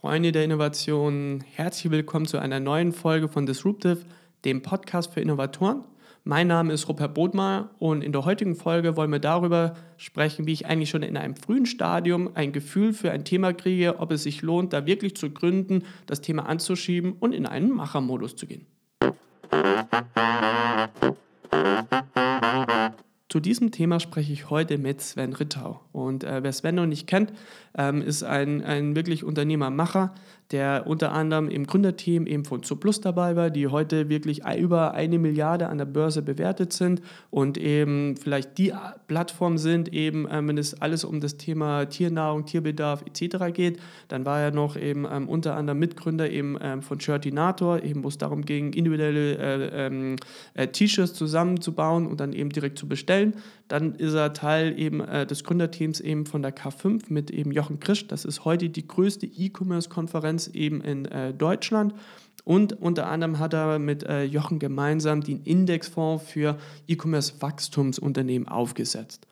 Freunde der Innovation, herzlich willkommen zu einer neuen Folge von Disruptive, dem Podcast für Innovatoren. Mein Name ist Rupert Bodmar und in der heutigen Folge wollen wir darüber sprechen, wie ich eigentlich schon in einem frühen Stadium ein Gefühl für ein Thema kriege, ob es sich lohnt, da wirklich zu gründen, das Thema anzuschieben und in einen Machermodus zu gehen. Zu diesem Thema spreche ich heute mit Sven Rittau. Und äh, wer Sven noch nicht kennt, ähm, ist ein, ein wirklich Unternehmermacher, der unter anderem im Gründerteam eben von Zuplus dabei war, die heute wirklich über eine Milliarde an der Börse bewertet sind und eben vielleicht die Plattform sind, eben ähm, wenn es alles um das Thema Tiernahrung, Tierbedarf etc. geht. Dann war er noch eben ähm, unter anderem Mitgründer eben ähm, von Shirtinator, eben wo es darum ging, individuelle äh, ähm, äh, T-Shirts zusammenzubauen und dann eben direkt zu bestellen. Dann ist er Teil eben äh, des Gründerteams eben von der K5 mit eben Jochen Krisch. Das ist heute die größte E-Commerce-Konferenz eben in äh, Deutschland. Und unter anderem hat er mit äh, Jochen gemeinsam den Indexfonds für E-Commerce-Wachstumsunternehmen aufgesetzt.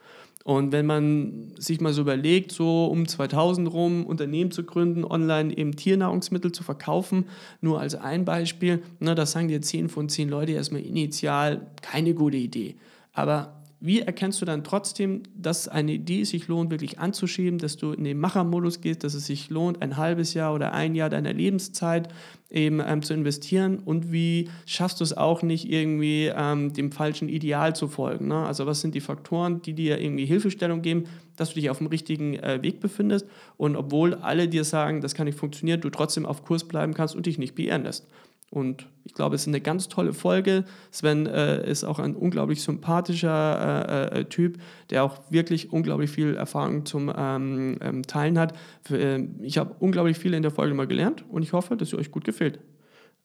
Und wenn man sich mal so überlegt, so um 2000 rum Unternehmen zu gründen, online eben Tiernahrungsmittel zu verkaufen, nur als ein Beispiel, na, das sagen dir 10 von 10 Leute erstmal initial keine gute Idee. Aber wie erkennst du dann trotzdem, dass eine Idee sich lohnt, wirklich anzuschieben, dass du in den Machermodus gehst, dass es sich lohnt, ein halbes Jahr oder ein Jahr deiner Lebenszeit eben ähm, zu investieren und wie schaffst du es auch nicht irgendwie ähm, dem falschen Ideal zu folgen? Ne? Also was sind die Faktoren, die dir irgendwie Hilfestellung geben, dass du dich auf dem richtigen äh, Weg befindest und obwohl alle dir sagen, das kann nicht funktionieren, du trotzdem auf Kurs bleiben kannst und dich nicht lässt. Und ich glaube, es ist eine ganz tolle Folge. Sven äh, ist auch ein unglaublich sympathischer äh, äh, Typ, der auch wirklich unglaublich viel Erfahrung zum ähm, ähm, Teilen hat. Für, äh, ich habe unglaublich viel in der Folge mal gelernt und ich hoffe, dass sie euch gut gefällt.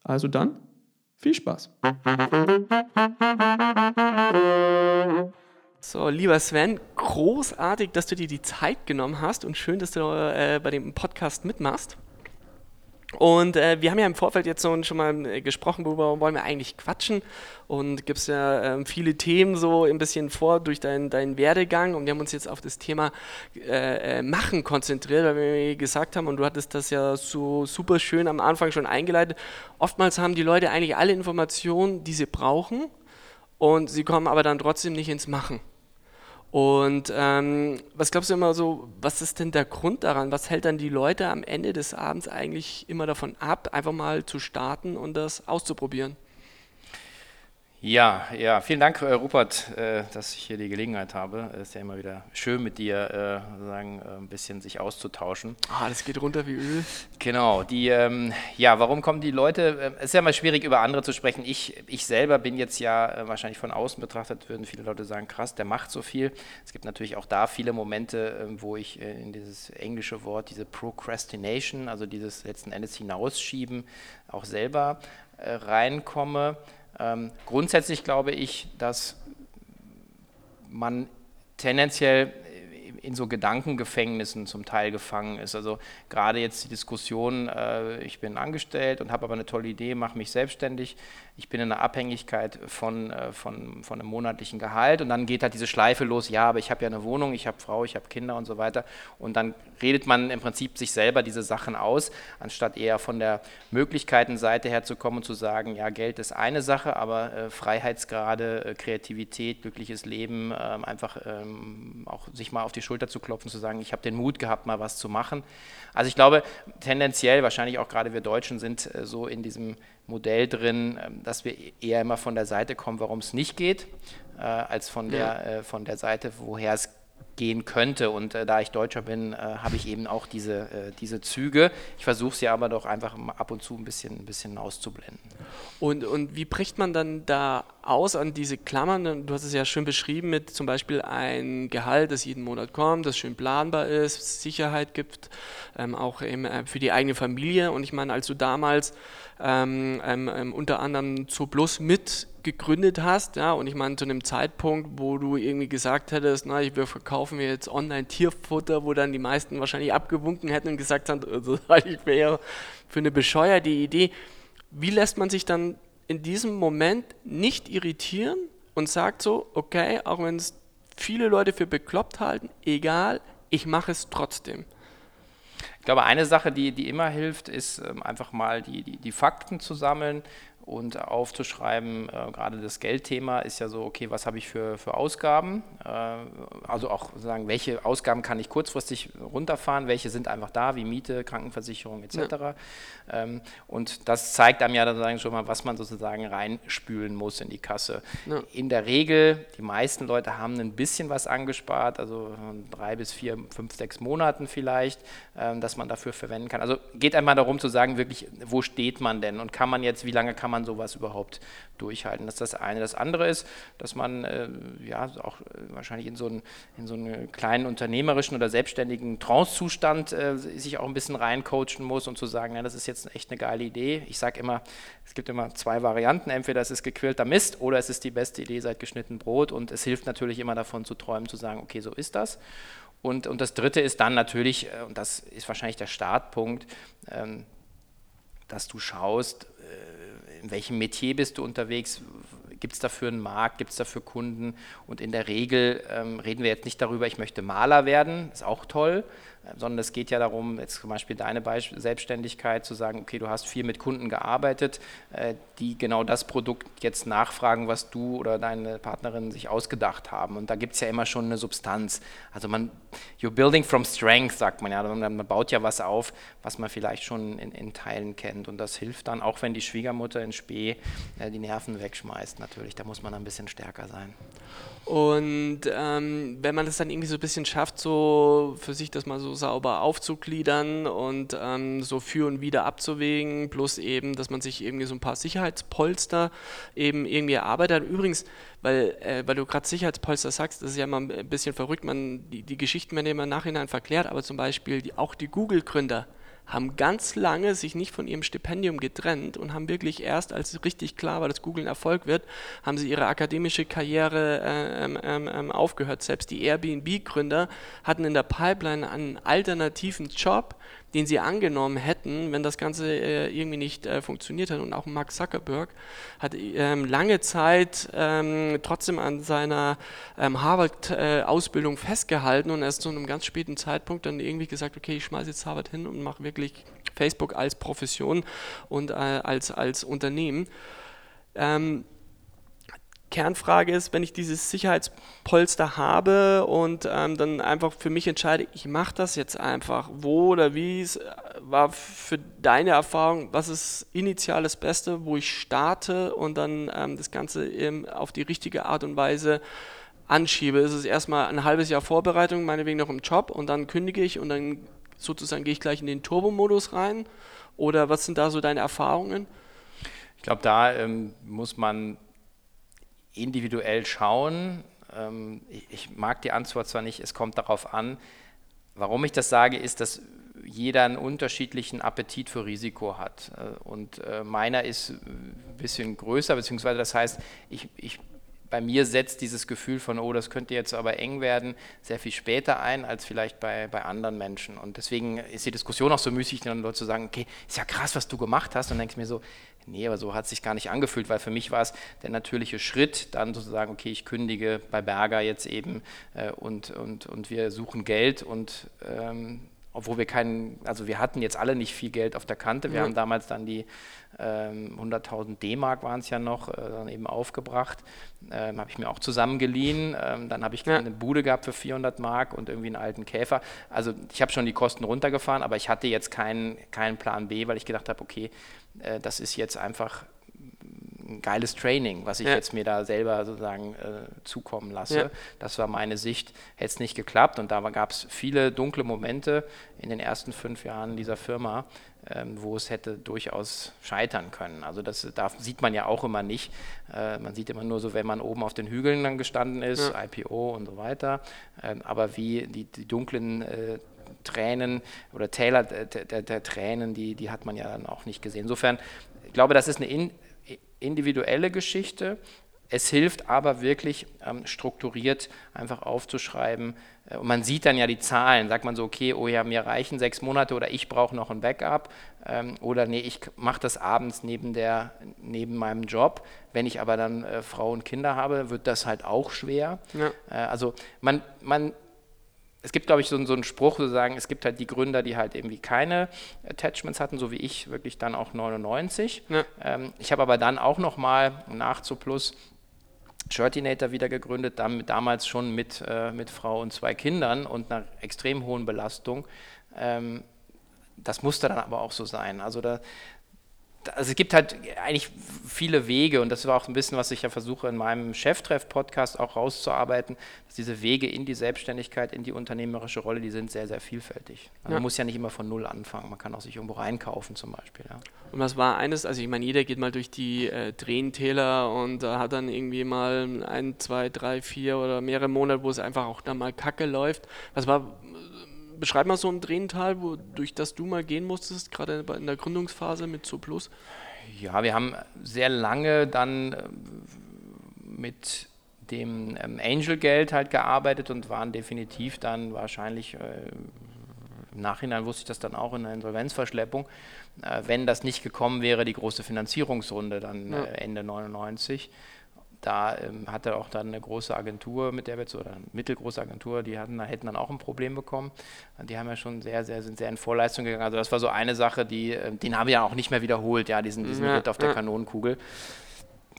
Also dann, viel Spaß. So, lieber Sven, großartig, dass du dir die Zeit genommen hast und schön, dass du äh, bei dem Podcast mitmachst. Und äh, wir haben ja im Vorfeld jetzt so schon mal äh, gesprochen, worüber wollen wir eigentlich quatschen. Und gibt es ja äh, viele Themen so ein bisschen vor durch deinen dein Werdegang. Und wir haben uns jetzt auf das Thema äh, äh, Machen konzentriert, weil wir gesagt haben, und du hattest das ja so super schön am Anfang schon eingeleitet, oftmals haben die Leute eigentlich alle Informationen, die sie brauchen. Und sie kommen aber dann trotzdem nicht ins Machen. Und ähm, was glaubst du immer so, was ist denn der Grund daran? Was hält dann die Leute am Ende des Abends eigentlich immer davon ab, einfach mal zu starten und das auszuprobieren? Ja, ja, vielen Dank, äh, Rupert, äh, dass ich hier die Gelegenheit habe. Es ist ja immer wieder schön, mit dir äh, sagen, ein bisschen sich auszutauschen. Ah, das geht runter wie Öl. Genau, die, ähm, ja, warum kommen die Leute? Es ist ja mal schwierig, über andere zu sprechen. Ich, ich selber bin jetzt ja wahrscheinlich von außen betrachtet, würden viele Leute sagen, krass, der macht so viel. Es gibt natürlich auch da viele Momente, wo ich in dieses englische Wort, diese Procrastination, also dieses letzten Endes Hinausschieben, auch selber reinkomme. Ähm, grundsätzlich glaube ich, dass man tendenziell in so Gedankengefängnissen zum Teil gefangen ist. Also gerade jetzt die Diskussion, äh, ich bin angestellt und habe aber eine tolle Idee, mache mich selbstständig, ich bin in einer Abhängigkeit von, äh, von, von einem monatlichen Gehalt und dann geht halt diese Schleife los, ja, aber ich habe ja eine Wohnung, ich habe Frau, ich habe Kinder und so weiter und dann redet man im Prinzip sich selber diese Sachen aus, anstatt eher von der Möglichkeitenseite her zu kommen und zu sagen, ja, Geld ist eine Sache, aber äh, Freiheitsgrade, äh, Kreativität, glückliches Leben, äh, einfach ähm, auch sich mal auf die Schulter zu klopfen, zu sagen, ich habe den Mut gehabt, mal was zu machen. Also ich glaube, tendenziell, wahrscheinlich auch gerade wir Deutschen sind äh, so in diesem Modell drin, ähm, dass wir eher immer von der Seite kommen, warum es nicht geht, äh, als von der, ja. äh, von der Seite, woher es gehen könnte. Und äh, da ich Deutscher bin, äh, habe ich eben auch diese, äh, diese Züge. Ich versuche sie aber doch einfach ab und zu ein bisschen, ein bisschen auszublenden. Und, und wie bricht man dann da aus an diese Klammern? Du hast es ja schön beschrieben mit zum Beispiel ein Gehalt, das jeden Monat kommt, das schön planbar ist, Sicherheit gibt, ähm, auch eben, äh, für die eigene Familie. Und ich meine, als du damals ähm, ähm, ähm unter anderem zu Plus mit gegründet hast, ja, und ich meine zu einem Zeitpunkt, wo du irgendwie gesagt hättest, na, wir verkaufen jetzt online Tierfutter, wo dann die meisten wahrscheinlich abgewunken hätten und gesagt haben, also, ich wäre für eine bescheuerte Idee. Wie lässt man sich dann in diesem Moment nicht irritieren und sagt so, okay, auch wenn es viele Leute für bekloppt halten, egal, ich mache es trotzdem. Ich glaube, eine Sache, die, die immer hilft, ist ähm, einfach mal die, die, die Fakten zu sammeln und aufzuschreiben, äh, gerade das Geldthema ist ja so, okay, was habe ich für, für Ausgaben? Äh, also auch sagen, welche Ausgaben kann ich kurzfristig runterfahren, welche sind einfach da, wie Miete, Krankenversicherung etc. Ja. Ähm, und das zeigt einem ja sozusagen schon mal, was man sozusagen reinspülen muss in die Kasse. Ja. In der Regel, die meisten Leute haben ein bisschen was angespart, also drei bis vier, fünf, sechs Monaten vielleicht, äh, dass man dafür verwenden kann. Also geht einmal darum zu sagen, wirklich, wo steht man denn und kann man jetzt, wie lange kann man man sowas überhaupt durchhalten? Das ist das eine. Das andere ist, dass man äh, ja auch äh, wahrscheinlich in so, einen, in so einen kleinen unternehmerischen oder selbstständigen Trance-Zustand äh, sich auch ein bisschen reincoachen muss und zu sagen, ja, das ist jetzt echt eine geile Idee. Ich sage immer, es gibt immer zwei Varianten. Entweder es ist gequälter Mist oder es ist die beste Idee seit geschnitten Brot und es hilft natürlich immer davon zu träumen, zu sagen, okay, so ist das. Und, und das Dritte ist dann natürlich, äh, und das ist wahrscheinlich der Startpunkt, ähm, dass du schaust, in welchem Metier bist du unterwegs, gibt es dafür einen Markt, gibt es dafür Kunden? Und in der Regel ähm, reden wir jetzt nicht darüber, ich möchte Maler werden, ist auch toll, sondern es geht ja darum, jetzt zum Beispiel deine Selbstständigkeit zu sagen, okay, du hast viel mit Kunden gearbeitet, äh, die genau das Produkt jetzt nachfragen, was du oder deine Partnerin sich ausgedacht haben. Und da gibt es ja immer schon eine Substanz. Also man, you're building from strength, sagt man ja. Man, man baut ja was auf, was man vielleicht schon in, in, Teilen kennt. Und das hilft dann, auch wenn die Schwiegermutter in Spee äh, die Nerven wegschmeißt, natürlich. Da muss man ein bisschen stärker sein. Und ähm, wenn man das dann irgendwie so ein bisschen schafft, so für sich das mal so sauber aufzugliedern und ähm, so für und wieder abzuwägen, plus eben, dass man sich irgendwie so ein paar Sicherheitspolster eben irgendwie erarbeitet. Übrigens, weil, äh, weil du gerade Sicherheitspolster sagst, das ist ja immer ein bisschen verrückt, man, die, die Geschichten werden immer im Nachhinein verklärt, aber zum Beispiel die, auch die Google-Gründer, haben ganz lange sich nicht von ihrem Stipendium getrennt und haben wirklich erst, als richtig klar war, dass Google ein Erfolg wird, haben sie ihre akademische Karriere äh, ähm, ähm, ähm aufgehört. Selbst die Airbnb-Gründer hatten in der Pipeline einen alternativen Job, den sie angenommen hätten, wenn das Ganze äh, irgendwie nicht äh, funktioniert hat. Und auch Mark Zuckerberg hat ähm, lange Zeit ähm, trotzdem an seiner ähm, Harvard-Ausbildung festgehalten und erst zu einem ganz späten Zeitpunkt dann irgendwie gesagt, okay, ich schmeiße jetzt Harvard hin und mache wirklich Facebook als Profession und äh, als, als Unternehmen. Ähm, Kernfrage ist, wenn ich dieses Sicherheitspolster habe und ähm, dann einfach für mich entscheide, ich mache das jetzt einfach, wo oder wie es äh, war für deine Erfahrung, was ist initial das Beste, wo ich starte und dann ähm, das Ganze eben auf die richtige Art und Weise anschiebe. Ist es erstmal ein halbes Jahr Vorbereitung, meinetwegen noch im Job und dann kündige ich und dann sozusagen gehe ich gleich in den Turbo-Modus rein? Oder was sind da so deine Erfahrungen? Ich glaube, da ähm, muss man individuell schauen. Ähm, ich, ich mag die Antwort zwar nicht, es kommt darauf an. Warum ich das sage, ist, dass jeder einen unterschiedlichen Appetit für Risiko hat. Äh, und äh, meiner ist ein bisschen größer, beziehungsweise das heißt, ich, ich bei mir setzt dieses Gefühl von, oh, das könnte jetzt aber eng werden, sehr viel später ein als vielleicht bei, bei anderen Menschen. Und deswegen ist die Diskussion auch so müßig, dann Leute zu sagen, okay, ist ja krass, was du gemacht hast. Und dann denke ich mir so, nee, aber so hat es sich gar nicht angefühlt, weil für mich war es der natürliche Schritt, dann sozusagen, okay, ich kündige bei Berger jetzt eben äh, und, und, und wir suchen Geld und ähm, obwohl wir keinen, also wir hatten jetzt alle nicht viel Geld auf der Kante. Wir ja. haben damals dann die ähm, 100.000 D-Mark waren es ja noch, äh, dann eben aufgebracht. Ähm, habe ich mir auch zusammengeliehen. Ähm, dann habe ich ja. eine Bude gehabt für 400 Mark und irgendwie einen alten Käfer. Also ich habe schon die Kosten runtergefahren, aber ich hatte jetzt keinen, keinen Plan B, weil ich gedacht habe, okay, äh, das ist jetzt einfach ein geiles Training, was ich ja. jetzt mir da selber sozusagen äh, zukommen lasse. Ja. Das war meine Sicht. Hätte es nicht geklappt und da gab es viele dunkle Momente in den ersten fünf Jahren dieser Firma, ähm, wo es hätte durchaus scheitern können. Also das, das sieht man ja auch immer nicht. Äh, man sieht immer nur so, wenn man oben auf den Hügeln dann gestanden ist, ja. IPO und so weiter. Ähm, aber wie die, die dunklen äh, Tränen oder Täler der, der, der, Tränen, die, die hat man ja dann auch nicht gesehen. Insofern, ich glaube, das ist eine in, individuelle Geschichte. Es hilft aber wirklich ähm, strukturiert einfach aufzuschreiben. Äh, und man sieht dann ja die Zahlen. Sagt man so, okay, oh ja, mir reichen sechs Monate oder ich brauche noch ein Backup. Ähm, oder nee, ich mache das abends neben, der, neben meinem Job. Wenn ich aber dann äh, Frau und Kinder habe, wird das halt auch schwer. Ja. Äh, also man, man es gibt, glaube ich, so, so einen Spruch, so sagen, es gibt halt die Gründer, die halt irgendwie keine Attachments hatten, so wie ich, wirklich dann auch 99. Ja. Ähm, ich habe aber dann auch nochmal nach zu Plus Shirtinator wieder gegründet, dann, damals schon mit, äh, mit Frau und zwei Kindern und einer extrem hohen Belastung. Ähm, das musste dann aber auch so sein. Also da, also es gibt halt eigentlich viele Wege und das war auch ein bisschen, was ich ja versuche in meinem Cheftreff-Podcast auch rauszuarbeiten, dass diese Wege in die Selbstständigkeit, in die unternehmerische Rolle, die sind sehr, sehr vielfältig. Also ja. Man muss ja nicht immer von Null anfangen, man kann auch sich irgendwo reinkaufen zum Beispiel. Ja. Und was war eines, also ich meine, jeder geht mal durch die äh, Tränentäler und äh, hat dann irgendwie mal ein, zwei, drei, vier oder mehrere Monate, wo es einfach auch dann mal kacke läuft. Was war beschreib mal so ein Drehental, wo, durch das du mal gehen musstest, gerade in der Gründungsphase mit Plus. Ja, wir haben sehr lange dann äh, mit dem ähm, Angel-Geld halt gearbeitet und waren definitiv dann wahrscheinlich, äh, im Nachhinein wusste ich das dann auch in der Insolvenzverschleppung, äh, wenn das nicht gekommen wäre, die große Finanzierungsrunde dann ja. Ende 99 da ähm, hatte auch dann eine große Agentur, mit der wir zu, oder eine mittelgroße Agentur, die hatten, hätten dann auch ein Problem bekommen. Die haben ja schon sehr, sehr, sind sehr in Vorleistung gegangen. Also das war so eine Sache, die, äh, den haben wir ja auch nicht mehr wiederholt, ja, diesen, diesen ja, Ritt auf der ja. Kanonenkugel.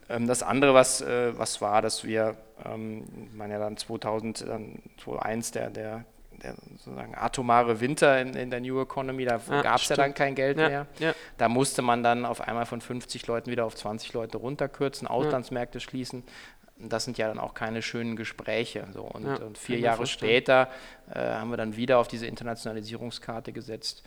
Ähm, das andere, was, äh, was war, dass wir, ähm, man ja dann 2000, dann 2001 der, der der sozusagen atomare Winter in, in der New Economy, da ja, gab es ja dann kein Geld ja, mehr. Ja. Da musste man dann auf einmal von 50 Leuten wieder auf 20 Leute runterkürzen, Auslandsmärkte schließen. Das sind ja dann auch keine schönen Gespräche. So. Und, und vier Jahre später äh, haben wir dann wieder auf diese Internationalisierungskarte gesetzt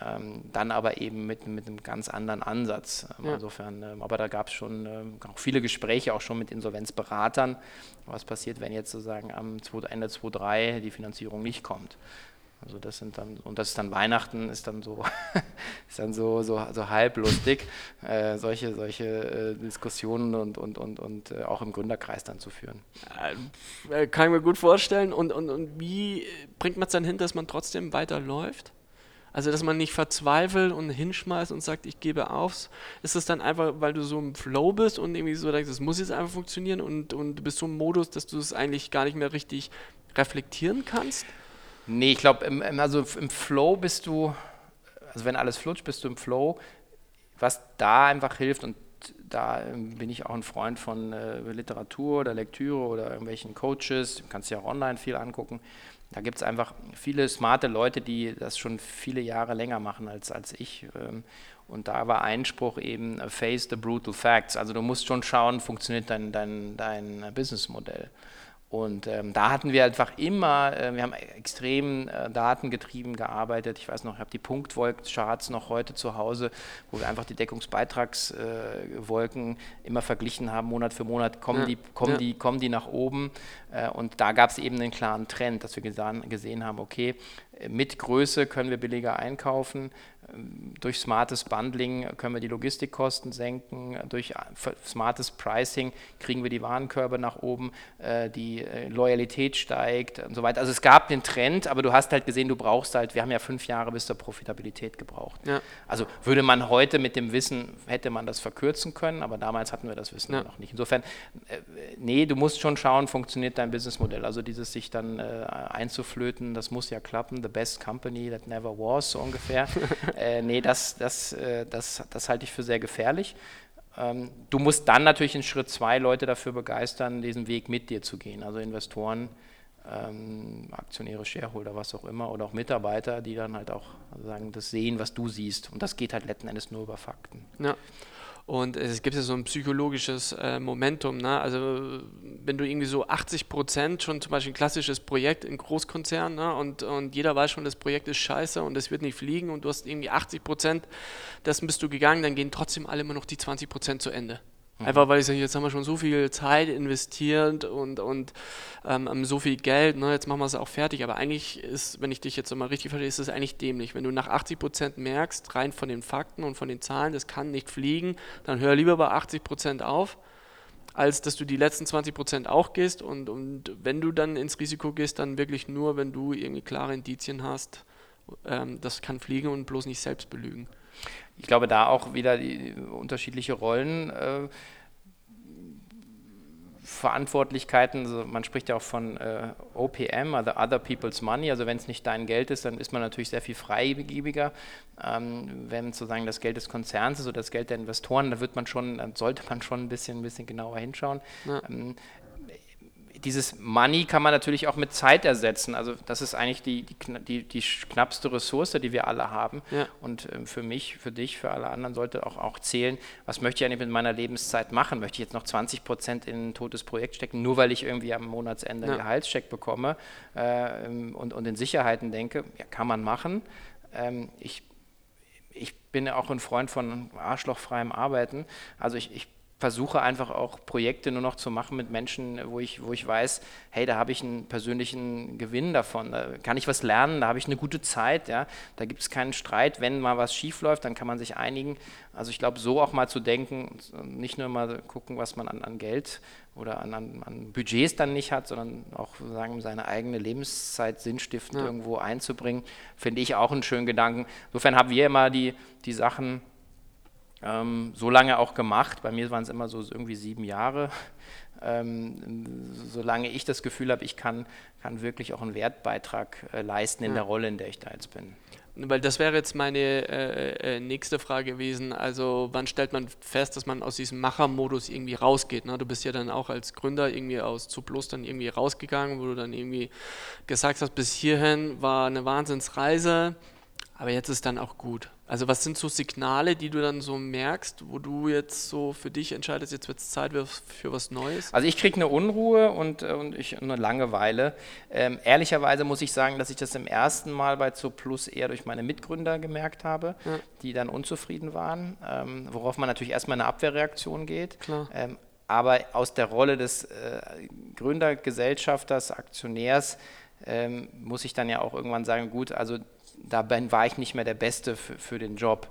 ähm, dann aber eben mit, mit einem ganz anderen Ansatz. Ähm, ja. Insofern, ähm, aber da gab es schon ähm, auch viele Gespräche, auch schon mit Insolvenzberatern. Was passiert, wenn jetzt sozusagen am Ende 2003 die Finanzierung nicht kommt? Also das sind dann, und das ist dann Weihnachten, ist dann so, ist dann so, so, so halblustig, äh, solche, solche äh, Diskussionen und, und, und, und äh, auch im Gründerkreis dann zu führen. Äh, kann ich mir gut vorstellen. Und, und, und wie bringt man es dann hin, dass man trotzdem weiterläuft? Also, dass man nicht verzweifelt und hinschmeißt und sagt, ich gebe auf. Ist es dann einfach, weil du so im Flow bist und irgendwie so denkst, es muss jetzt einfach funktionieren und, und du bist so im Modus, dass du es eigentlich gar nicht mehr richtig reflektieren kannst? Nee, ich glaube, also im Flow bist du, also wenn alles flutscht, bist du im Flow. Was da einfach hilft und da bin ich auch ein Freund von äh, Literatur oder Lektüre oder irgendwelchen Coaches. Du kannst ja auch online viel angucken. Da gibt es einfach viele smarte Leute, die das schon viele Jahre länger machen als, als ich. Ähm, und da war Einspruch eben, face the brutal facts. Also du musst schon schauen, funktioniert dein, dein, dein Businessmodell. Und ähm, da hatten wir einfach immer, äh, wir haben extrem äh, datengetrieben gearbeitet. Ich weiß noch, ich habe die Punktwolk-Charts noch heute zu Hause, wo wir einfach die Deckungsbeitragswolken äh, immer verglichen haben, Monat für Monat, kommen, ja, die, kommen, ja. die, kommen die nach oben. Äh, und da gab es eben einen klaren Trend, dass wir gesehen haben, okay, mit Größe können wir billiger einkaufen. Durch smartes Bundling können wir die Logistikkosten senken. Durch smartes Pricing kriegen wir die Warenkörbe nach oben. Äh, die äh, Loyalität steigt und so weiter. Also es gab den Trend, aber du hast halt gesehen, du brauchst halt, wir haben ja fünf Jahre bis zur Profitabilität gebraucht. Ja. Also würde man heute mit dem Wissen, hätte man das verkürzen können, aber damals hatten wir das Wissen ja. noch nicht. Insofern, äh, nee, du musst schon schauen, funktioniert dein Businessmodell. Also dieses sich dann einzuflöten, das muss ja klappen the best company that never was, so ungefähr. äh, nee, das, das, äh, das, das halte ich für sehr gefährlich. Ähm, du musst dann natürlich in Schritt zwei Leute dafür begeistern, diesen Weg mit dir zu gehen. Also Investoren, ähm, Aktionäre, Shareholder, was auch immer, oder auch Mitarbeiter, die dann halt auch sagen, das sehen, was du siehst. Und das geht halt letzten Endes nur über Fakten. Ja. Und es gibt ja so ein psychologisches äh, Momentum. Ne? Also wenn du irgendwie so 80 Prozent schon zum Beispiel ein klassisches Projekt in Großkonzernen ne? und, und jeder weiß schon, das Projekt ist scheiße und es wird nicht fliegen und du hast irgendwie 80 Prozent, dessen bist du gegangen, dann gehen trotzdem alle immer noch die 20 Prozent zu Ende. Mhm. Einfach weil ich sage, jetzt haben wir schon so viel Zeit investiert und, und ähm, so viel Geld, ne, jetzt machen wir es auch fertig. Aber eigentlich ist, wenn ich dich jetzt mal richtig verstehe, ist es eigentlich dämlich. Wenn du nach 80 Prozent merkst, rein von den Fakten und von den Zahlen, das kann nicht fliegen, dann hör lieber bei 80 Prozent auf, als dass du die letzten 20 Prozent auch gehst. Und, und wenn du dann ins Risiko gehst, dann wirklich nur, wenn du irgendwie klare Indizien hast, ähm, das kann fliegen und bloß nicht selbst belügen ich glaube, da auch wieder die unterschiedliche Rollen. Äh, Verantwortlichkeiten, also man spricht ja auch von äh, OPM, also Other People's Money, also wenn es nicht dein Geld ist, dann ist man natürlich sehr viel freigebiger. Ähm, wenn sozusagen das Geld des Konzerns ist oder das Geld der Investoren, dann wird man schon, dann sollte man schon ein bisschen, ein bisschen genauer hinschauen. Ja. Ähm, dieses Money kann man natürlich auch mit Zeit ersetzen. Also das ist eigentlich die, die, die, die knappste Ressource, die wir alle haben. Ja. Und ähm, für mich, für dich, für alle anderen sollte auch, auch zählen, was möchte ich eigentlich mit meiner Lebenszeit machen? Möchte ich jetzt noch 20 Prozent in ein totes Projekt stecken, nur weil ich irgendwie am Monatsende ja. einen Gehaltscheck bekomme äh, und, und in Sicherheiten denke? Ja, kann man machen. Ähm, ich ich bin ja auch ein Freund von arschlochfreiem Arbeiten. Also ich, ich versuche einfach auch Projekte nur noch zu machen mit Menschen, wo ich, wo ich weiß, hey, da habe ich einen persönlichen Gewinn davon, da kann ich was lernen, da habe ich eine gute Zeit, ja, da gibt es keinen Streit, wenn mal was schief läuft, dann kann man sich einigen. Also ich glaube, so auch mal zu denken, nicht nur mal gucken, was man an, an Geld oder an, an, an, Budgets dann nicht hat, sondern auch sozusagen seine eigene Lebenszeit sinnstiftend ja. irgendwo einzubringen, finde ich auch einen schönen Gedanken. Insofern haben wir immer die, die Sachen, ähm, so lange auch gemacht. Bei mir waren es immer so irgendwie sieben Jahre. Ähm, solange ich das Gefühl habe, ich kann, kann wirklich auch einen Wertbeitrag äh, leisten in ja. der Rolle, in der ich da jetzt bin. Weil das wäre jetzt meine äh, äh, nächste Frage gewesen. Also wann stellt man fest, dass man aus diesem Machermodus irgendwie rausgeht? Ne? Du bist ja dann auch als Gründer irgendwie aus Zuplus dann irgendwie rausgegangen, wo du dann irgendwie gesagt hast, bis hierhin war eine Wahnsinnsreise, aber jetzt ist dann auch gut. Also was sind so Signale, die du dann so merkst, wo du jetzt so für dich entscheidest, jetzt wird es Zeit für was Neues? Also ich kriege eine Unruhe und, äh, und ich, eine Langeweile. Ähm, ehrlicherweise muss ich sagen, dass ich das im ersten Mal bei Plus eher durch meine Mitgründer gemerkt habe, ja. die dann unzufrieden waren, ähm, worauf man natürlich erstmal eine Abwehrreaktion geht. Ähm, aber aus der Rolle des äh, Gründergesellschafters, Aktionärs, ähm, muss ich dann ja auch irgendwann sagen, gut, also da war ich nicht mehr der Beste für, für den Job.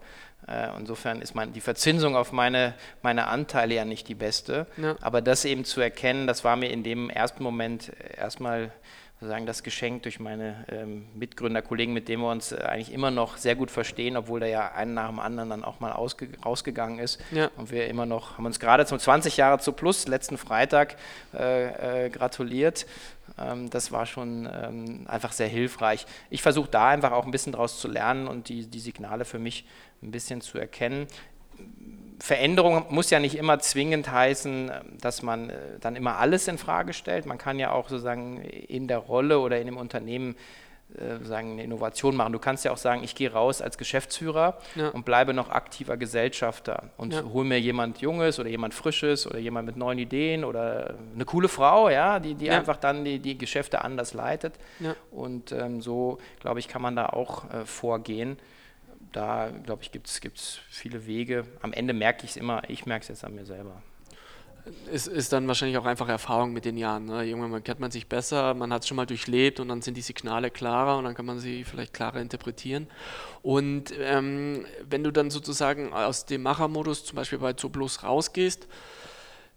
Äh, insofern ist mein, die Verzinsung auf meine, meine Anteile ja nicht die beste. Ja. Aber das eben zu erkennen, das war mir in dem ersten Moment erstmal sozusagen das Geschenk durch meine ähm, Mitgründer, Kollegen, mit denen wir uns äh, eigentlich immer noch sehr gut verstehen, obwohl da ja einen nach dem anderen dann auch mal ausge rausgegangen ist. Ja. Und wir immer noch, haben uns gerade zum 20 Jahre zu Plus letzten Freitag äh, äh, gratuliert das war schon ähm, einfach sehr hilfreich. Ich versuche da einfach auch ein bisschen daraus zu lernen und die, die Signale für mich ein bisschen zu erkennen. Veränderung muss ja nicht immer zwingend heißen, dass man äh, dann immer alles in Frage stellt. Man kann ja auch sozusagen in der Rolle oder in dem Unternehmen äh, sagen, eine Innovation machen. Du kannst ja auch sagen, ich gehe raus als Geschäftsführer ja. und bleibe noch aktiver Gesellschafter und ja. hole mir jemand Junges oder jemand Frisches oder jemand mit neuen Ideen oder eine coole Frau, ja, die, die ja. einfach dann die, die Geschäfte anders leitet. Und ähm, so, glaube ich, kann man da auch äh, vorgehen. Da, glaube ich, gibt es viele Wege. Am Ende merke ich es immer, ich merke es jetzt an mir selber ist, ist dann wahrscheinlich auch einfach Erfahrung mit den Jahren. Ne? Irgendwann kennt man sich besser, man hat es schon mal durchlebt und dann sind die Signale klarer und dann kann man sie vielleicht klarer interpretieren. Und ähm, wenn du dann sozusagen aus dem Machermodus zum Beispiel bei Zooplus rausgehst,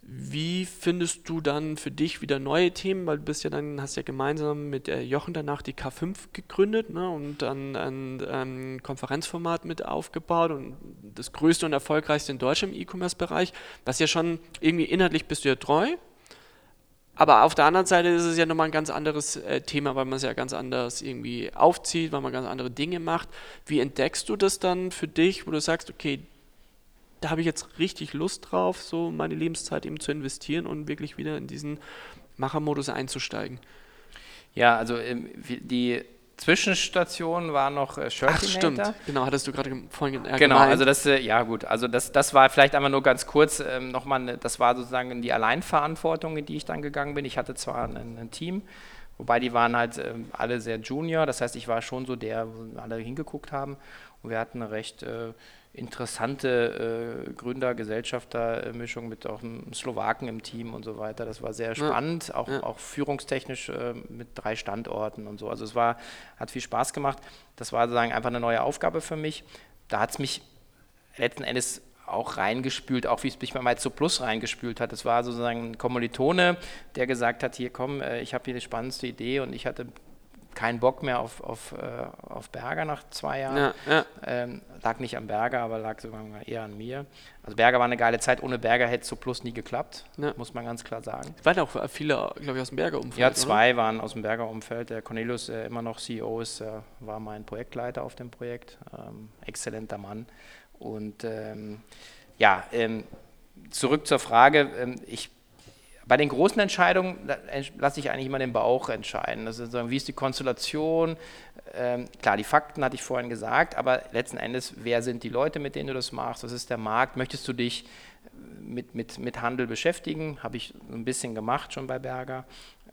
wie findest du dann für dich wieder neue Themen? Weil du bist ja dann, hast ja gemeinsam mit Jochen danach die K5 gegründet ne? und dann ein, ein, Konferenzformat mit aufgebaut und das größte und erfolgreichste in Deutschland im E-Commerce-Bereich, was ja schon irgendwie inhaltlich bist du ja treu. Aber auf der anderen Seite ist es ja nochmal ein ganz anderes äh, Thema, weil man es ja ganz anders irgendwie aufzieht, weil man ganz andere Dinge macht. Wie entdeckst du das dann für dich, wo du sagst, okay, da habe ich jetzt richtig Lust drauf, so meine Lebenszeit eben zu investieren und wirklich wieder in diesen Machermodus einzusteigen. Ja, also ähm, die Zwischenstation war noch äh, Ach, stimmt, genau, hattest du gerade vorhin äh, Genau, gemeint. also das, äh, ja gut, also das, das war vielleicht einmal nur ganz kurz ähm, nochmal, ne, das war sozusagen die Alleinverantwortung, in die ich dann gegangen bin. Ich hatte zwar ein, ein Team, wobei die waren halt ähm, alle sehr Junior, das heißt, ich war schon so der, wo alle hingeguckt haben und wir hatten eine recht äh, interessante äh, Gründer-Gesellschafter-Mischung mit auch einem Slowaken im Team und so weiter. Das war sehr spannend, ja. Auch, ja. auch führungstechnisch äh, mit drei Standorten und so. Also es war, hat viel Spaß gemacht. Das war sozusagen einfach eine neue Aufgabe für mich. Da hat es mich letzten Endes auch reingespült, auch wie es mich bei Meizo Plus reingespült hat. Es war sozusagen ein Kommilitone, der gesagt hat, hier komm, äh, ich habe hier eine spannendste Idee und ich hatte keinen Bock mehr auf, auf, äh, auf Berger nach zwei Jahren. Ja, ja. Ähm, lag nicht am Berger, aber lag sogar eher an mir. Also Berger war eine geile Zeit. Ohne Berger hätte es so plus nie geklappt, Ja. muss man ganz klar sagen. Es waren auch viele, glaube ich, aus dem Berger-Umfeld. Ja, oder? zwei waren aus dem Berger Umfeld. Der Cornelius, der immer noch CEO ist, äh, war mein Projektleiter auf dem Projekt. Ähm, exzellenter Mann. Und ähm, ja, ähm, zurück zur Frage. Ähm, ich, bei den großen Entscheidungen lasse ich eigentlich immer den Bauch entscheiden. Also sagen, wie ist die Konstellation? Ähm, klar, die Fakten hatte ich vorhin gesagt, aber letzten Endes, wer sind die Leute, mit denen du das machst? Was ist der Markt? Möchtest du dich mit, mit, mit Handel beschäftigen? Habe ich ein bisschen gemacht schon bei Berger.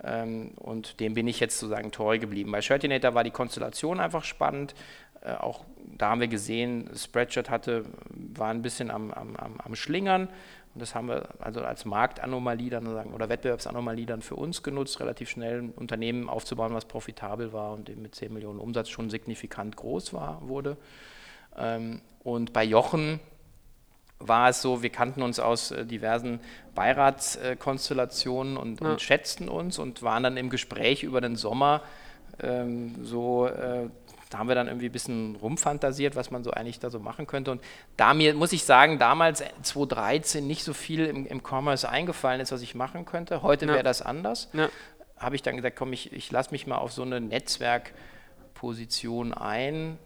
Ähm, und dem bin ich jetzt sozusagen treu geblieben. Bei Shirtinator war die Konstellation einfach spannend. Äh, auch da haben wir gesehen, Spreadshirt hatte, war ein bisschen am, am, am Schlingern. Und das haben wir also als Marktanomalie dann sagen, oder Wettbewerbsanomalie dann für uns genutzt, relativ schnell ein Unternehmen aufzubauen, was profitabel war und eben mit 10 Millionen Umsatz schon signifikant groß war, wurde. Ähm, und bei Jochen war es so, wir kannten uns aus äh, diversen Beiratskonstellationen und, Ja. und schätzten uns und waren dann im Gespräch über den Sommer ähm, so, äh, da haben wir dann irgendwie ein bisschen rumfantasiert, was man so eigentlich da so machen könnte. Und da mir, muss ich sagen, damals äh, 2013 nicht so viel im, im Commerce eingefallen ist, was ich machen könnte. Heute Ja. wäre das anders. Ja. Habe ich dann gesagt, komm, ich, ich lasse mich mal auf so eine Netzwerkposition ein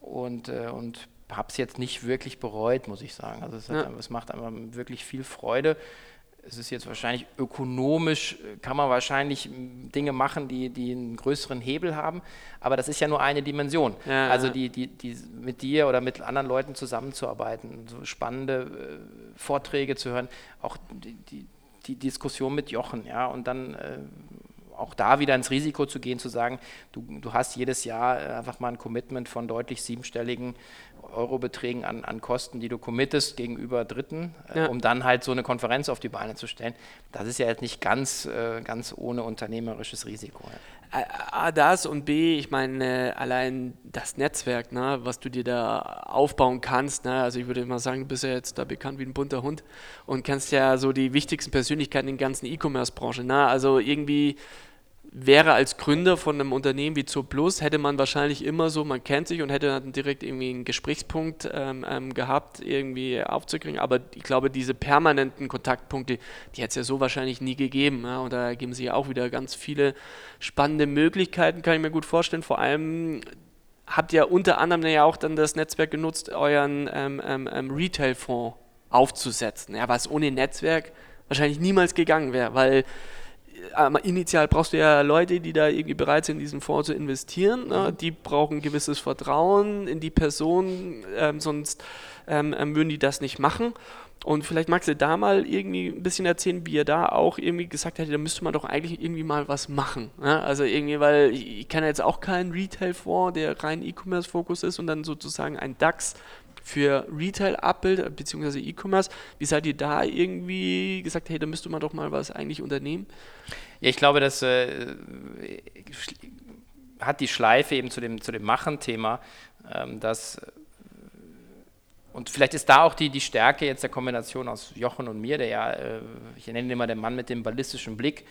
und, äh, und habe es jetzt nicht wirklich bereut, muss ich sagen. Also es, Ja. einfach- es macht einfach wirklich viel Freude. Es ist jetzt wahrscheinlich ökonomisch, äh, kann man wahrscheinlich Dinge machen, die, die einen größeren Hebel haben, aber das ist ja nur eine Dimension. Ja, also die, die, die mit dir oder mit anderen Leuten zusammenzuarbeiten, so spannende äh, Vorträge zu hören, auch die, die, die Diskussion mit Jochen, ja, und dann äh, auch da wieder ins Risiko zu gehen, zu sagen, du, du hast jedes Jahr äh, einfach mal ein Commitment von deutlich siebenstelligen Eurobeträgen an, an Kosten, die du committest gegenüber Dritten, äh, Ja. um dann halt so eine Konferenz auf die Beine zu stellen. Das ist ja jetzt nicht ganz, äh, ganz ohne unternehmerisches Risiko. Ja. A, das und B, ich meine, allein das Netzwerk, ne, was du dir da aufbauen kannst. Ne, also ich würde mal sagen, du bist ja jetzt da bekannt wie ein bunter Hund und kennst ja so die wichtigsten Persönlichkeiten in der ganzen E-Commerce-Branche. Ne? Also irgendwie wäre als Gründer von einem Unternehmen wie Zooplus, hätte man wahrscheinlich immer so, man kennt sich und hätte dann direkt irgendwie einen Gesprächspunkt ähm, ähm, gehabt, irgendwie aufzukriegen. Aber ich glaube, diese permanenten Kontaktpunkte, die hätte es ja so wahrscheinlich nie gegeben. Ja? Und da ergeben sich ja auch wieder ganz viele spannende Möglichkeiten, kann ich mir gut vorstellen. Vor allem habt ihr unter anderem ja auch dann das Netzwerk genutzt, euren ähm, ähm, ähm, Retail-Fonds aufzusetzen, ja, was ohne Netzwerk wahrscheinlich niemals gegangen wäre, weil initial brauchst du ja Leute, die da irgendwie bereit sind, in diesen Fonds zu investieren. Ne? Die brauchen ein gewisses Vertrauen in die Person, ähm, sonst ähm, ähm, würden die das nicht machen. Und vielleicht magst du da mal irgendwie ein bisschen erzählen, wie ihr da auch irgendwie gesagt hättet, da müsste man doch eigentlich irgendwie mal was machen. Ne? Also irgendwie, weil ich, ich kenne jetzt auch keinen Retail-Fonds, der rein E-Commerce-Fokus ist und dann sozusagen ein DAX für Retail abbildet, beziehungsweise E-Commerce. Wie seid ihr da irgendwie gesagt, hey, da müsste man doch mal was eigentlich unternehmen? Ja, ich glaube, das äh, schl- hat die Schleife eben zu dem, zu dem Machen-Thema, ähm, dass und vielleicht ist da auch die, die Stärke jetzt der Kombination aus Jochen und mir, der ja, äh, ich nenne ihn immer den Mann mit dem ballistischen Blick,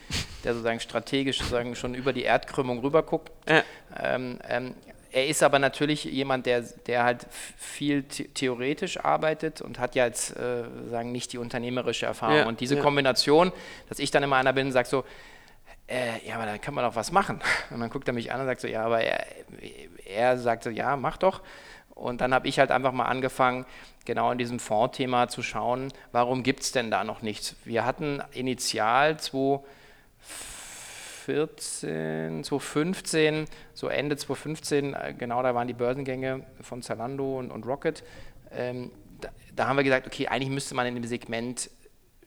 der sozusagen strategisch sozusagen schon über die Erdkrümmung rüberguckt. Äh, Ähm, ähm, er ist aber natürlich jemand, der, der halt viel the theoretisch arbeitet und hat ja jetzt äh, sagen nicht die unternehmerische Erfahrung. Ja, und diese ja. Kombination, dass ich dann immer einer bin und sage so, äh, ja, aber dann kann man doch was machen. Und dann guckt er mich an und sagt so, ja, aber er, er sagt so, ja, mach doch. Und dann habe ich halt einfach mal angefangen, genau in diesem Fondsthema zu schauen, warum gibt es denn da noch nichts? Wir hatten initial 2014, 2015, so Ende 2015, äh, genau da waren die Börsengänge von Zalando und, und Rocket. Ähm, da, da haben wir gesagt, okay, eigentlich müsste man in dem Segment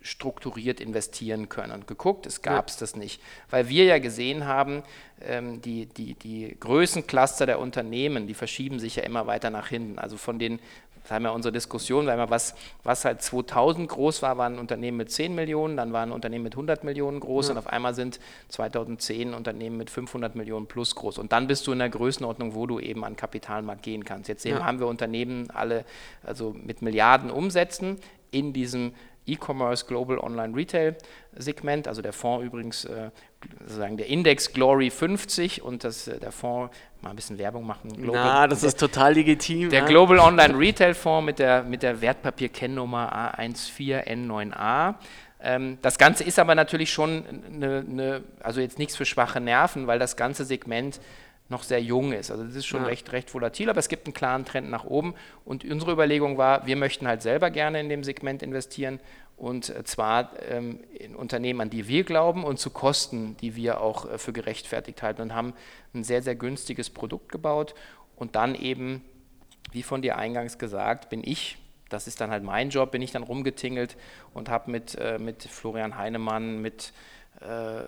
strukturiert investieren können. Und geguckt, es gab es das nicht. Weil wir ja gesehen haben, ähm, die, die, die Größencluster der Unternehmen, die verschieben sich ja immer weiter nach hinten. Also von den, das haben wir unsere Diskussion, weil wir was, was halt 2000 groß war, waren Unternehmen mit 10 Millionen, dann waren Unternehmen mit 100 Millionen groß Ja. und auf einmal sind 2010 Unternehmen mit 500 Millionen plus groß. Und dann bist du in der Größenordnung, wo du eben an Kapitalmarkt gehen kannst. Jetzt Ja. haben wir Unternehmen alle also mit Milliarden Umsätzen in diesem E-Commerce Global Online Retail Segment, also der Fonds übrigens, äh, sozusagen der Index Glory 50 und das, äh, der Fonds, mal ein bisschen Werbung machen. Global, Na, das ist total legitim. Der ja. Global Online Retail Fonds mit der, mit der Wertpapierkennnummer A14N9A. Ähm, das Ganze ist aber natürlich schon eine, eine, also jetzt nichts für schwache Nerven, weil das ganze Segment noch sehr jung ist. Also das ist schon ja. recht, recht volatil, aber es gibt einen klaren Trend nach oben. Und unsere Überlegung war, wir möchten halt selber gerne in dem Segment investieren und zwar ähm, in Unternehmen, an die wir glauben und zu Kosten, die wir auch äh, für gerechtfertigt halten und haben ein sehr, sehr günstiges Produkt gebaut und dann eben, wie von dir eingangs gesagt, bin ich das ist dann halt mein Job, bin ich dann rumgetingelt und habe mit, äh, mit Florian Heinemann, mit äh,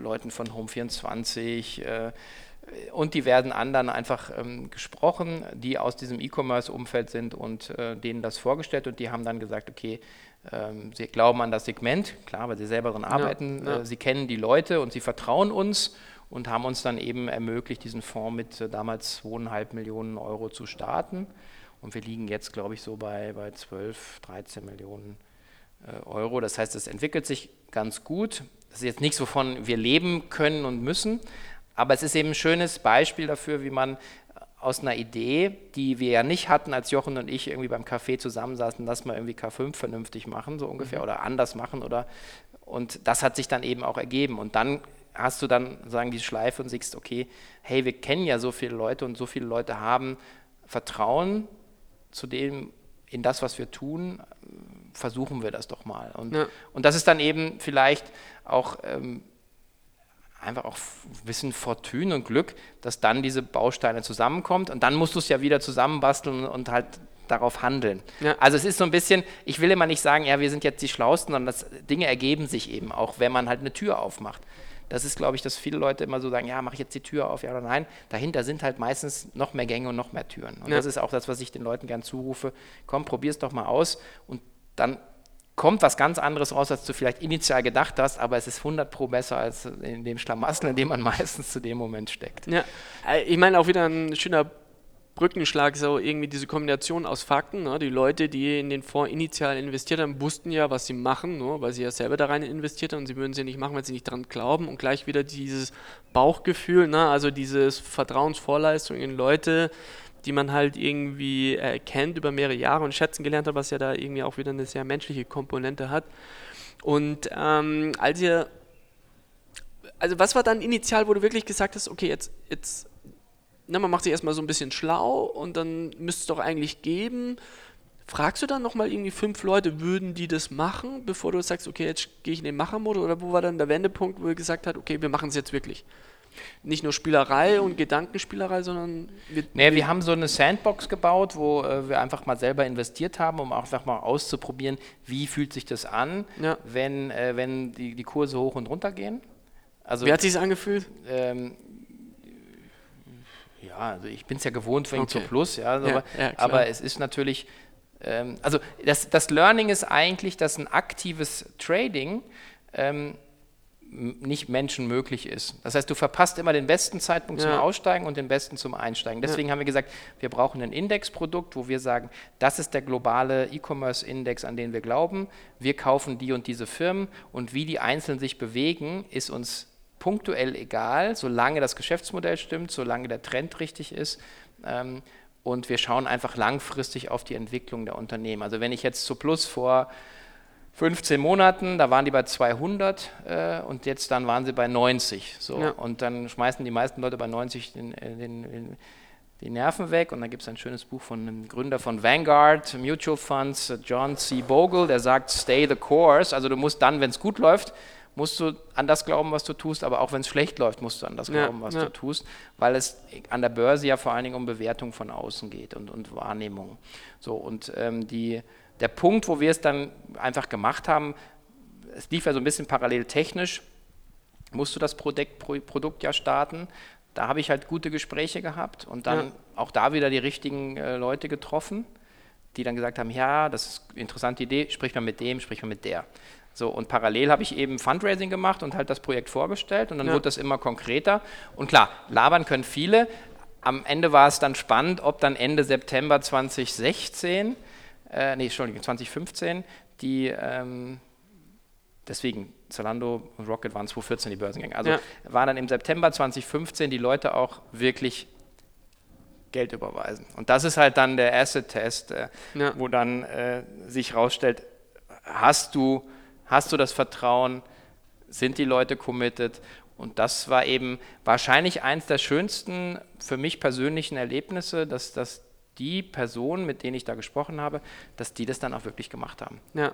Leuten von Home24 äh, und diversen anderen einfach ähm, gesprochen, die aus diesem E-Commerce-Umfeld sind und äh, denen das vorgestellt und die haben dann gesagt, okay, sie glauben an das Segment, klar, weil sie selber daran arbeiten, ja, ja. Äh, sie kennen die Leute und sie vertrauen uns und haben uns dann eben ermöglicht, diesen Fonds mit äh, damals zweieinhalb Millionen Euro zu starten. Und wir liegen jetzt, glaube ich, so bei, bei 12, 13 Millionen äh, Euro. Das heißt, es entwickelt sich ganz gut. Das ist jetzt nichts, wovon wir leben können und müssen, aber es ist eben ein schönes Beispiel dafür, wie man aus einer Idee, die wir ja nicht hatten, als Jochen und ich irgendwie beim Café zusammensaßen, lass mal irgendwie K5 vernünftig machen, so ungefähr, mhm. oder anders machen oder und das hat sich dann eben auch ergeben. Und dann hast du dann sagen die Schleife und siehst, okay, hey, wir kennen ja so viele Leute und so viele Leute haben Vertrauen zu dem, in das, was wir tun, versuchen wir das doch mal. Und, ja. und das ist dann eben vielleicht auch ähm, einfach auch ein bisschen Fortune und Glück, dass dann diese Bausteine zusammenkommt und dann musst du es ja wieder zusammenbasteln und halt darauf handeln. Ja. Also es ist so ein bisschen, ich will immer nicht sagen, ja, wir sind jetzt die Schlausten, sondern das, Dinge ergeben sich eben auch, wenn man halt eine Tür aufmacht. Das ist, glaube ich, dass viele Leute immer so sagen, ja, mache ich jetzt die Tür auf, ja oder nein. Dahinter sind halt meistens noch mehr Gänge und noch mehr Türen. Und ja. das ist auch das, was ich den Leuten gern zurufe. Komm, probier es doch mal aus und dann kommt was ganz anderes raus, als du vielleicht initial gedacht hast, aber es ist 100 pro besser als in dem Schlamassel, in dem man meistens zu dem Moment steckt. Ja, äh, ich meine auch wieder ein schöner Brückenschlag, so irgendwie diese Kombination aus Fakten. Ne? Die Leute, die in den Fonds initial investiert haben, wussten ja, was sie machen, ne? weil sie ja selber da rein investiert haben und sie würden sie nicht machen, weil sie nicht dran glauben. Und gleich wieder dieses Bauchgefühl, ne? also dieses Vertrauensvorleistung in Leute, die man halt irgendwie äh, kennt über mehrere Jahre und schätzen gelernt hat, was ja da irgendwie auch wieder eine sehr menschliche Komponente hat. Und ähm, als ihr, also was war dann initial, wo du wirklich gesagt hast, okay, jetzt, jetzt, na, man macht sich erstmal so ein bisschen schlau und dann müsste es doch eigentlich geben. Fragst du dann nochmal irgendwie fünf Leute, würden die das machen, bevor du sagst, okay, jetzt gehe ich in den Machermodus? Oder wo war dann der Wendepunkt, wo ihr gesagt habt, okay, wir machen es jetzt wirklich? Nicht nur Spielerei und Gedankenspielerei, sondern wir, nee, wir haben so eine Sandbox gebaut, wo äh, wir einfach mal selber investiert haben, um einfach mal auszuprobieren, wie fühlt sich das an, ja. wenn, äh, wenn die, die Kurse hoch und runter gehen. Also, wie hat sich das angefühlt? Ähm, ja, also ich bin es ja gewohnt von okay. zu Plus, ja, also ja, aber, ja aber, es ist natürlich, ähm, also das, das Learning ist eigentlich, dass ein aktives Trading ähm, nicht Menschen möglich ist. Das heißt, du verpasst immer den besten Zeitpunkt ja. zum Aussteigen und den besten zum Einsteigen. Deswegen ja. haben wir gesagt, wir brauchen ein Indexprodukt, wo wir sagen, das ist der globale E-Commerce-Index, an den wir glauben. Wir kaufen die und diese Firmen und wie die einzeln sich bewegen, ist uns punktuell egal, solange das Geschäftsmodell stimmt, solange der Trend richtig ist. Ähm, und wir schauen einfach langfristig auf die Entwicklung der Unternehmen. Also wenn ich jetzt zu Plus vor 15 Monaten, da waren die bei 200 äh, und jetzt dann waren sie bei 90. So. Ja. Und dann schmeißen die meisten Leute bei 90 den, äh, den, den, die Nerven weg. Und dann gibt es ein schönes Buch von einem Gründer von Vanguard Mutual Funds, John C. Bogle, der sagt, stay the course. Also du musst dann, wenn es gut läuft, musst du an das glauben, was du tust, aber auch wenn es schlecht läuft, musst du an das glauben, ja, was ja. du tust, weil es an der Börse ja vor allen Dingen um Bewertung von außen geht und, und Wahrnehmung. So, und ähm, die der Punkt, wo wir es dann einfach gemacht haben, es lief ja so ein bisschen parallel technisch, musst du das Produkt, Produkt ja starten. Da habe ich halt gute Gespräche gehabt und dann ja. auch da wieder die richtigen äh, Leute getroffen, die dann gesagt haben, ja, das ist eine interessante Idee, sprich mal mit dem, sprich mal mit der. So, und parallel habe ich eben Fundraising gemacht und halt das Projekt vorgestellt und dann ja. wurde das immer konkreter. Und klar, labern können viele. Am Ende war es dann spannend, ob dann Ende September 2016 äh, nee, Entschuldigung, 2015, die ähm, deswegen Zalando und Rocket waren 2014 die Börsengänge. Also Ja. waren dann im September 2015 die Leute auch wirklich Geld überweisen. Und das ist halt dann der Asset-Test, äh, Ja. wo dann äh, sich herausstellt, hast du, hast du das Vertrauen, sind die Leute committed? Und das war eben wahrscheinlich eins der schönsten für mich persönlichen Erlebnisse, dass, dass die Personen, mit denen ich da gesprochen habe, dass die das dann auch wirklich gemacht haben. Ja.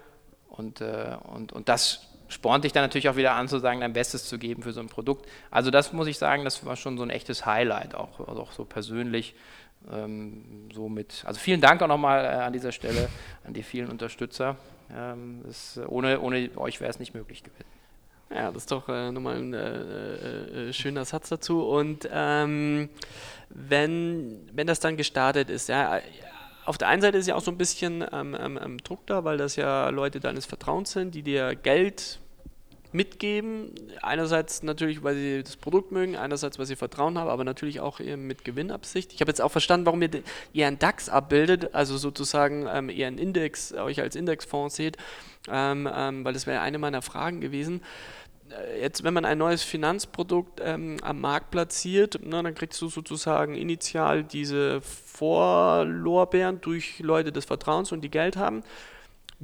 Und, äh, und, und das spornt dich dann natürlich auch wieder an, zu sagen, dein Bestes zu geben für so ein Produkt. Also das muss ich sagen, das war schon so ein echtes Highlight, auch, also auch so persönlich. Ähm, so mit, also vielen Dank auch nochmal äh, an dieser Stelle an die vielen Unterstützer. Ähm, das, ohne, ohne euch wäre es nicht möglich gewesen. Ja, das ist doch äh, nochmal ein äh, äh, äh, schöner Satz dazu. Und ähm, wenn, wenn das dann gestartet ist, ja, auf der einen Seite ist ja auch so ein bisschen ähm, ähm, ähm, Druck da, weil das ja Leute deines Vertrauens sind, die dir Geld mitgeben. Einerseits natürlich, weil sie das Produkt mögen, einerseits, weil sie Vertrauen haben, aber natürlich auch eben mit Gewinnabsicht. Ich habe jetzt auch verstanden, warum ihr eher einen DAX abbildet, also sozusagen ähm, eher einen Index, euch als Indexfonds seht, ähm, ähm, weil das wäre eine meiner Fragen gewesen äh, jetzt, wenn man ein neues Finanzprodukt ähm, am Markt platziert, na, dann kriegst du sozusagen initial diese Vorlorbeeren durch Leute des Vertrauens und die Geld haben.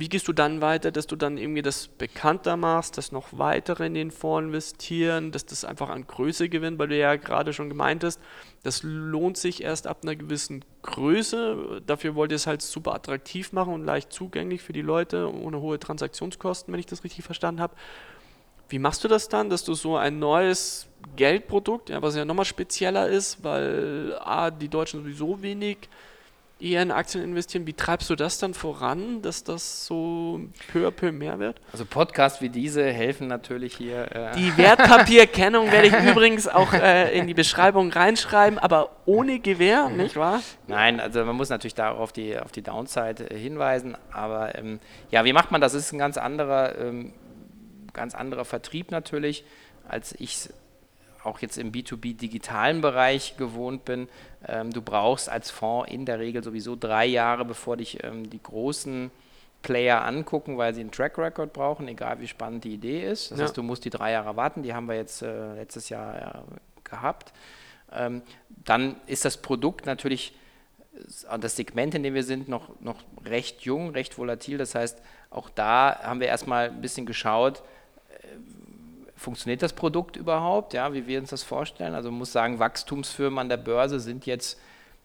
Wie gehst du dann weiter, dass du dann irgendwie das bekannter machst, dass noch weitere in den Fonds investieren, dass das einfach an Größe gewinnt, weil du ja gerade schon gemeint hast, das lohnt sich erst ab einer gewissen Größe. Dafür wollt ihr es halt super attraktiv machen und leicht zugänglich für die Leute, ohne hohe Transaktionskosten, wenn ich das richtig verstanden habe. Wie machst du das dann, dass du so ein neues Geldprodukt, ja, was ja nochmal spezieller ist, weil A, die Deutschen sowieso wenig eher in Aktien investieren, wie treibst du das dann voran, dass das so peu à peu mehr wird? Also Podcasts wie diese helfen natürlich hier. Äh, Die Wertpapierkennung werde ich übrigens auch äh, in die Beschreibung reinschreiben, aber ohne Gewähr, nicht wahr? Nein, also man muss natürlich da auch auf die, auf die Downside äh, hinweisen. Aber ähm, ja, wie macht man das? Das ist ein ganz anderer, ähm, ganz anderer Vertrieb natürlich, als ich es auch jetzt im B2B-digitalen Bereich gewohnt bin. Ähm, du brauchst als Fonds in der Regel sowieso drei Jahre, bevor dich ähm, die großen Player angucken, weil sie einen Track Record brauchen, egal wie spannend die Idee ist. Das Ja. heißt, du musst die drei Jahre warten. Die haben wir jetzt äh, letztes Jahr ja, gehabt. Ähm, dann ist das Produkt natürlich äh, das Segment, in dem wir sind, noch, noch recht jung, recht volatil. Das heißt, auch da haben wir erstmal ein bisschen geschaut, äh, funktioniert das Produkt überhaupt, ja, wie wir uns das vorstellen. Also man muss sagen, Wachstumsfirmen an der Börse sind jetzt,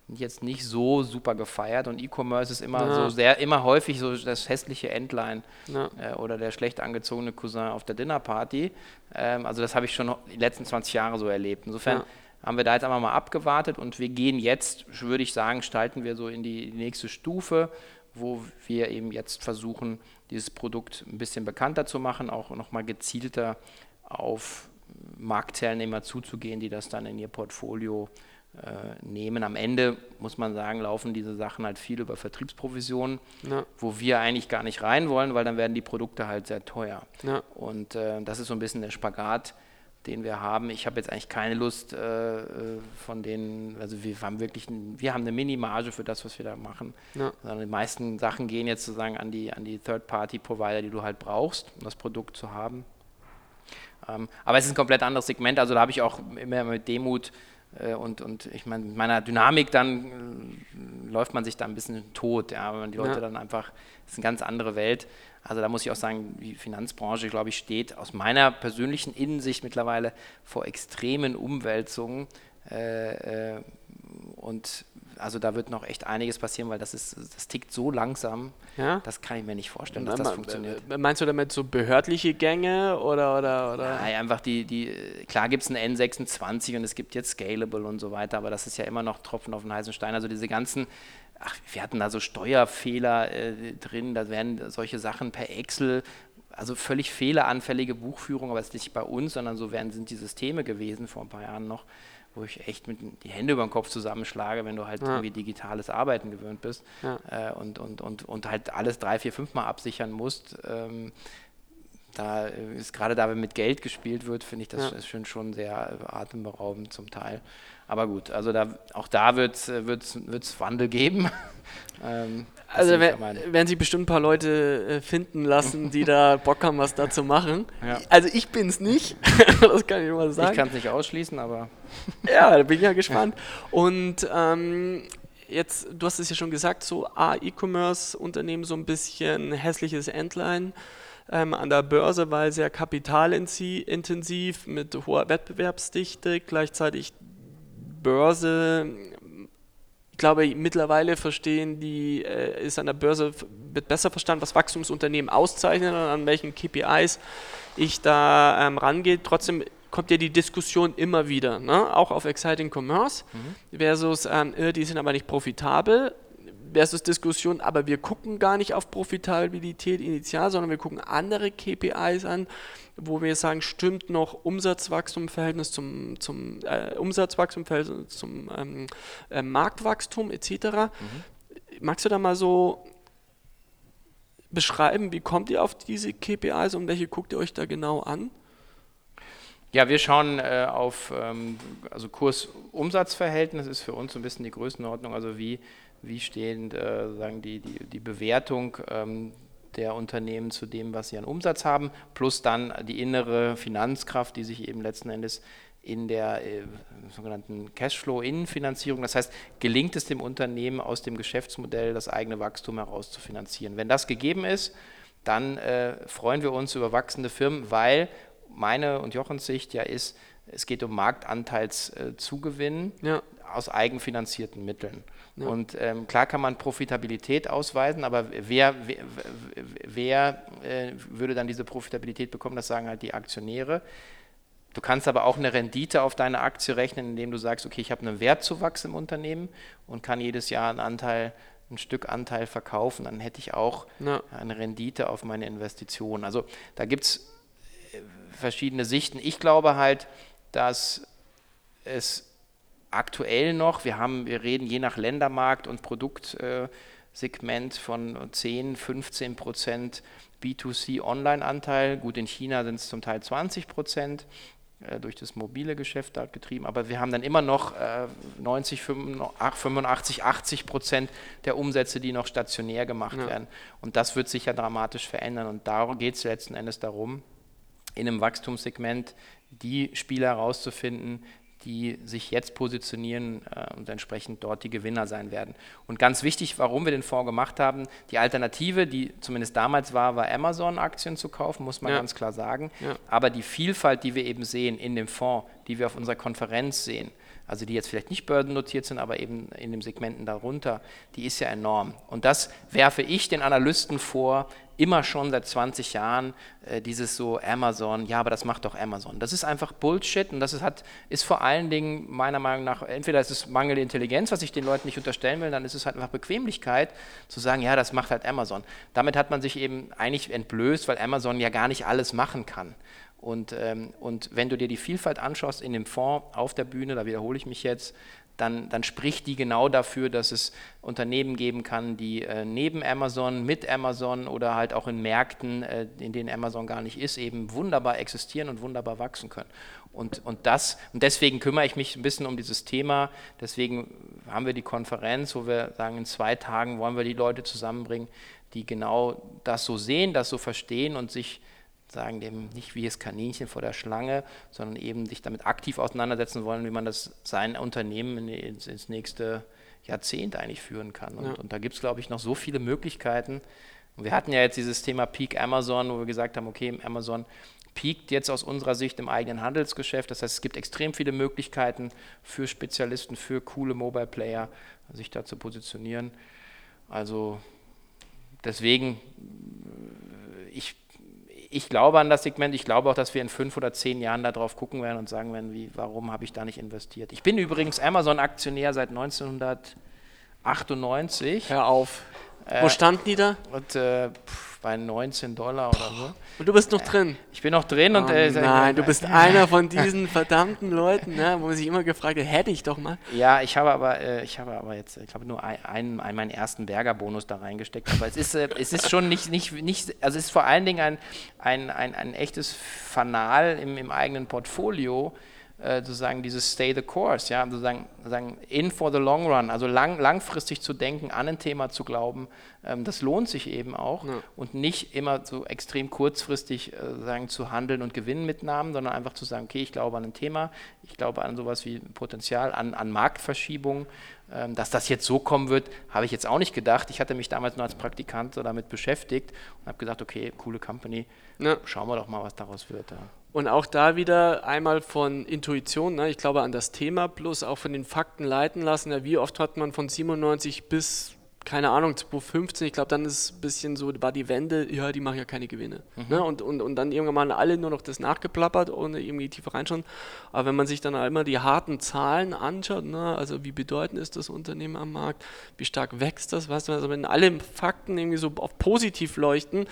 jetzt nicht so super gefeiert und E-Commerce ist immer Ja. so sehr, immer häufig so das hässliche Entlein Ja. äh, oder der schlecht angezogene Cousin auf der Dinnerparty. Ähm, also das habe ich schon die letzten 20 Jahre so erlebt. Insofern Ja. haben wir da jetzt einfach mal abgewartet und wir gehen jetzt, würde ich sagen, gestalten wir so in die nächste Stufe, wo wir eben jetzt versuchen, dieses Produkt ein bisschen bekannter zu machen, auch nochmal gezielter auf Marktteilnehmer zuzugehen, die das dann in ihr Portfolio äh, nehmen. Am Ende muss man sagen, laufen diese Sachen halt viel über Vertriebsprovisionen, Ja. wo wir eigentlich gar nicht rein wollen, weil dann werden die Produkte halt sehr teuer. Ja. Und äh, das ist so ein bisschen der Spagat, den wir haben. Ich habe jetzt eigentlich keine Lust äh, äh, von denen, also wir haben wirklich, ein, wir haben eine Minimarge für das, was wir da machen. Ja. Sondern die meisten Sachen gehen jetzt sozusagen an die, an die Third-Party-Provider, die du halt brauchst, um das Produkt zu haben. Ähm, aber es ist ein komplett anderes Segment, also da habe ich auch immer mit Demut äh, und, und ich meine, mit meiner Dynamik dann äh, läuft man sich da ein bisschen tot, ja, wenn man die Leute Ja. dann einfach, das ist eine ganz andere Welt. Also da muss ich auch sagen, die Finanzbranche, glaube ich, steht aus meiner persönlichen Innensicht mittlerweile vor extremen Umwälzungen. Äh, äh, und also da wird noch echt einiges passieren, weil das ist, das tickt so langsam, Ja? das kann ich mir nicht vorstellen, dass das funktioniert. Äh, Meinst du damit so behördliche Gänge oder oder oder? Ja, einfach die, die, klar gibt es einen N26 und es gibt jetzt Scalable und so weiter, aber das ist ja immer noch Tropfen auf den heißen Stein. Also diese ganzen, ach, wir hatten da so Steuerfehler äh, drin, da werden solche Sachen per Excel, also völlig fehleranfällige Buchführung, aber es ist nicht bei uns, sondern so werden, sind die Systeme gewesen vor ein paar Jahren noch, wo ich echt mit die Hände über den Kopf zusammenschlage, wenn du halt Ja. irgendwie digitales Arbeiten gewöhnt bist Ja. äh, und, und, und, und halt alles drei, vier, fünf Mal absichern musst. Ähm, da ist gerade da, wenn mit Geld gespielt wird, finde ich das ja. schon sehr atemberaubend zum Teil. Aber gut, also da, auch da wird es äh, Wandel geben. ähm, also werden sich bestimmt ein paar Leute äh, finden lassen, die da Bock haben, was da zu machen. Ja. Also ich bin es nicht, das kann ich mal sagen. Ich kann es nicht ausschließen, aber... ja, da bin ich ja gespannt. Und ähm, jetzt, du hast es ja schon gesagt, so A-E-Commerce-Unternehmen so ein bisschen hässliches Endline ähm, an der Börse, weil sehr kapitalintensiv mit hoher Wettbewerbsdichte, gleichzeitig Börse, ich glaube, mittlerweile verstehen die, äh, ist an der Börse wird besser verstanden, was Wachstumsunternehmen auszeichnen und an welchen KPIs ich da ähm, rangehe. Trotzdem kommt ja die Diskussion immer wieder, ne? auch auf Exciting Commerce mhm. versus, ähm, äh, die sind aber nicht profitabel versus Diskussion, aber wir gucken gar nicht auf Profitabilität initial, sondern wir gucken andere KPIs an, wo wir sagen, stimmt noch Umsatzwachstum im Verhältnis zum, zum äh, Umsatzwachstum Verhältnis zum ähm, äh, Marktwachstum etc. Mhm. Magst du da mal so beschreiben, wie kommt ihr auf diese KPIs und welche guckt ihr euch da genau an? Ja, wir schauen äh, auf ähm, also Kurs-Umsatz-Verhältnis ist für uns so ein bisschen die Größenordnung, also wie wie stehen äh, sagen die, die, die Bewertung ähm, der Unternehmen zu dem, was sie an Umsatz haben, plus dann die innere Finanzkraft, die sich eben letzten Endes in der äh, sogenannten Cashflow-Innenfinanzierung, das heißt, gelingt es dem Unternehmen aus dem Geschäftsmodell das eigene Wachstum heraus zu finanzieren. Wenn das gegeben ist, dann äh, freuen wir uns über wachsende Firmen, weil meine und Jochens Sicht ja ist, es geht um Marktanteilszugewinn äh, ja. Aus eigenfinanzierten Mitteln. Ja. Und ähm, klar kann man Profitabilität ausweisen, aber wer, wer, wer äh, würde dann diese Profitabilität bekommen? Das sagen halt die Aktionäre. Du kannst aber auch eine Rendite auf deine Aktie rechnen, indem du sagst, okay, ich habe einen Wertzuwachs im Unternehmen und kann jedes Jahr einen Anteil, ein Stück Anteil verkaufen. Dann hätte ich auch ja. eine Rendite auf meine Investition. Also da gibt es äh, verschiedene Sichten. Ich glaube halt, dass es aktuell noch, wir haben, wir reden je nach Ländermarkt und Produktsegment von 10, 15 Prozent B2C Online-Anteil. Gut, in China sind es zum Teil 20 Prozent äh, durch das mobile Geschäft dort getrieben, aber wir haben dann immer noch 90, 85, 80 Prozent der Umsätze, die noch stationär gemacht ja. werden. Und das wird sich ja dramatisch verändern. Und darum geht es letzten Endes darum, in einem Wachstumssegment die Spieler herauszufinden, die sich jetzt positionieren äh, und entsprechend dort die Gewinner sein werden. Und ganz wichtig, warum wir den Fonds gemacht haben, die Alternative, die zumindest damals war, war Amazon-Aktien zu kaufen, muss man ja. ganz klar sagen. Ja. Aber die Vielfalt, die wir eben sehen in dem Fonds, die wir auf unserer Konferenz sehen, also die jetzt vielleicht nicht börsennotiert sind, aber eben in den Segmenten darunter, die ist ja enorm. Und das werfe ich den Analysten vor, immer schon seit 20 Jahren, äh, dieses so Amazon, ja, aber das macht doch Amazon. Das ist einfach Bullshit und das ist, hat, ist vor allen Dingen meiner Meinung nach, entweder ist es mangelnde Intelligenz, was ich den Leuten nicht unterstellen will, dann ist es halt einfach Bequemlichkeit, zu sagen, ja, das macht halt Amazon. Damit hat man sich eben eigentlich entblößt, weil Amazon ja gar nicht alles machen kann. Und, ähm, und wenn du dir die Vielfalt anschaust in dem Fonds auf der Bühne, da wiederhole ich mich jetzt, dann, dann spricht die genau dafür, dass es Unternehmen geben kann, die äh, neben Amazon, mit Amazon oder halt auch in Märkten, äh, in denen Amazon gar nicht ist, eben wunderbar existieren und wunderbar wachsen können. Und, und, das, und deswegen kümmere ich mich ein bisschen um dieses Thema. Deswegen haben wir die Konferenz, wo wir sagen, in zwei Tagen wollen wir die Leute zusammenbringen, die genau das so sehen, das so verstehen und sich sagen dem nicht wie das Kaninchen vor der Schlange, sondern eben sich damit aktiv auseinandersetzen wollen, wie man das sein Unternehmen ins, ins nächste Jahrzehnt eigentlich führen kann. Und, ja. und da gibt es, glaube ich, noch so viele Möglichkeiten. Und wir hatten ja jetzt dieses Thema Peak Amazon, wo wir gesagt haben, okay, Amazon peakt jetzt aus unserer Sicht im eigenen Handelsgeschäft. Das heißt, es gibt extrem viele Möglichkeiten für Spezialisten, für coole Mobile Player, sich da zu positionieren. Also deswegen, ich ich glaube an das Segment. Ich glaube auch, dass wir in fünf oder zehn Jahren darauf gucken werden und sagen werden, wie, warum habe ich da nicht investiert. Ich bin übrigens Amazon-Aktionär seit 1998. Hör auf. Äh, Wo standen die da? Und äh, bei 19 Dollar oder so. Und du bist noch drin. Ich bin noch drin und. Oh, Äh, nein, du bist einer von diesen verdammten Leuten, ne, wo man sich immer gefragt hat, hätte ich doch mal. Ja, ich habe aber, äh, ich habe aber jetzt, ich glaube, nur einen, einen, einen meinen ersten Berger-Bonus da reingesteckt. Aber es ist, äh, es ist schon nicht, nicht, nicht, also es ist vor allen Dingen ein, ein, ein, ein echtes Fanal im, im eigenen Portfolio, äh, sozusagen dieses Stay the Course, ja, sozusagen, sozusagen in for the long run, also lang, langfristig zu denken, an ein Thema zu glauben, ähm, das lohnt sich eben auch Ja. und nicht immer so extrem kurzfristig äh, sagen, zu handeln und Gewinnmitnahmen, sondern einfach zu sagen, okay, ich glaube an ein Thema, ich glaube an sowas wie Potenzial, an, an Marktverschiebung. Ähm, dass das jetzt so kommen wird, habe ich jetzt auch nicht gedacht. Ich hatte mich damals nur als Praktikant damit beschäftigt und habe gesagt, okay, coole Company, Ja. schauen wir doch mal, was daraus wird. Ja. Und auch da wieder einmal von Intuition, ne? ich glaube an das Thema, plus auch von den Fakten leiten lassen. Ja, wie oft hat man von 97 bis, keine Ahnung, 2015, ich glaube, dann ist es ein bisschen so, war die Wende, ja, die machen ja keine Gewinne. Ne? Und, und, und dann irgendwann mal alle nur noch das nachgeplappert, ohne irgendwie tiefer reinschauen. Aber wenn man sich dann immer die harten Zahlen anschaut, ne? also wie bedeutend ist das Unternehmen am Markt, wie stark wächst das, weißt du, also wenn alle Fakten irgendwie so auf positiv leuchten,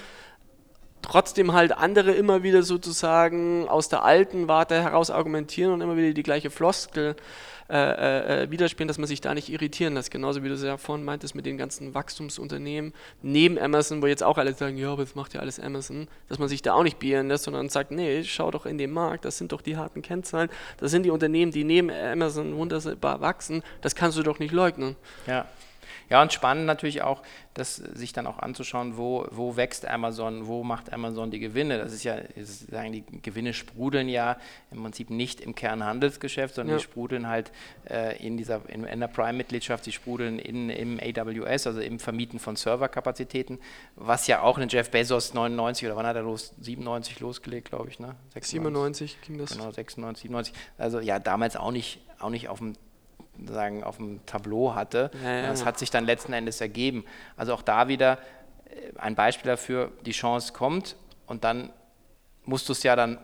trotzdem halt andere immer wieder sozusagen aus der alten Warte heraus argumentieren und immer wieder die gleiche Floskel äh, äh, äh, widerspielen, dass man sich da nicht irritieren lässt. Genauso wie du es ja vorhin meintest mit den ganzen Wachstumsunternehmen neben Amazon, wo jetzt auch alle sagen, ja, aber das macht ja alles Amazon, dass man sich da auch nicht beirren lässt, sondern sagt, nee, schau doch in den Markt, das sind doch die harten Kennzahlen, das sind die Unternehmen, die neben Amazon wunderbar wachsen, das kannst du doch nicht leugnen. Ja. Ja, und spannend natürlich auch, das sich dann auch anzuschauen, wo, wo wächst Amazon, wo macht Amazon die Gewinne. Das ist ja, sagen die Gewinne sprudeln ja im Prinzip nicht im Kernhandelsgeschäft, sondern Ja. die sprudeln halt äh, in dieser in, in der Prime-Mitgliedschaft, die sprudeln in, im AWS, also im Vermieten von Serverkapazitäten, was ja auch ein Jeff Bezos 99 oder wann hat er los? 97 losgelegt, glaube ich, ne? 96. 97 ging das. Genau, 96, 97. Also ja, damals auch nicht, auch nicht auf dem sagen, auf dem Tableau hatte. Ja, ja. Das hat sich dann letzten Endes ergeben. Also auch da wieder äh, ein Beispiel dafür, die Chance kommt und dann musst du es ja dann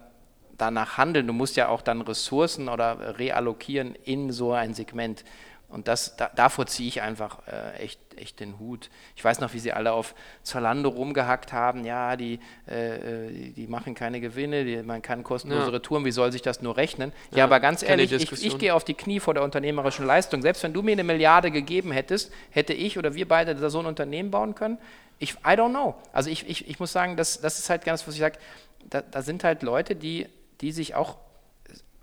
danach handeln. Du musst ja auch dann Ressourcen oder reallokieren in so ein Segment. Und das, da, davor ziehe ich einfach äh, echt, echt den Hut. Ich weiß noch, wie sie alle auf Zalando rumgehackt haben. Ja, die, äh, die, die machen keine Gewinne, die, man kann kostenlose Ja. Retouren, wie soll sich das nur rechnen? Ja, Ja, aber ganz ehrlich, ich, ich gehe auf die Knie vor der unternehmerischen Leistung. Selbst wenn du mir eine Milliarde gegeben hättest, hätte ich oder wir beide da so ein Unternehmen bauen können? Ich, I don't know. Also ich, ich, ich muss sagen, das, das ist halt ganz, was ich sage, da, da sind halt Leute, die, die sich auch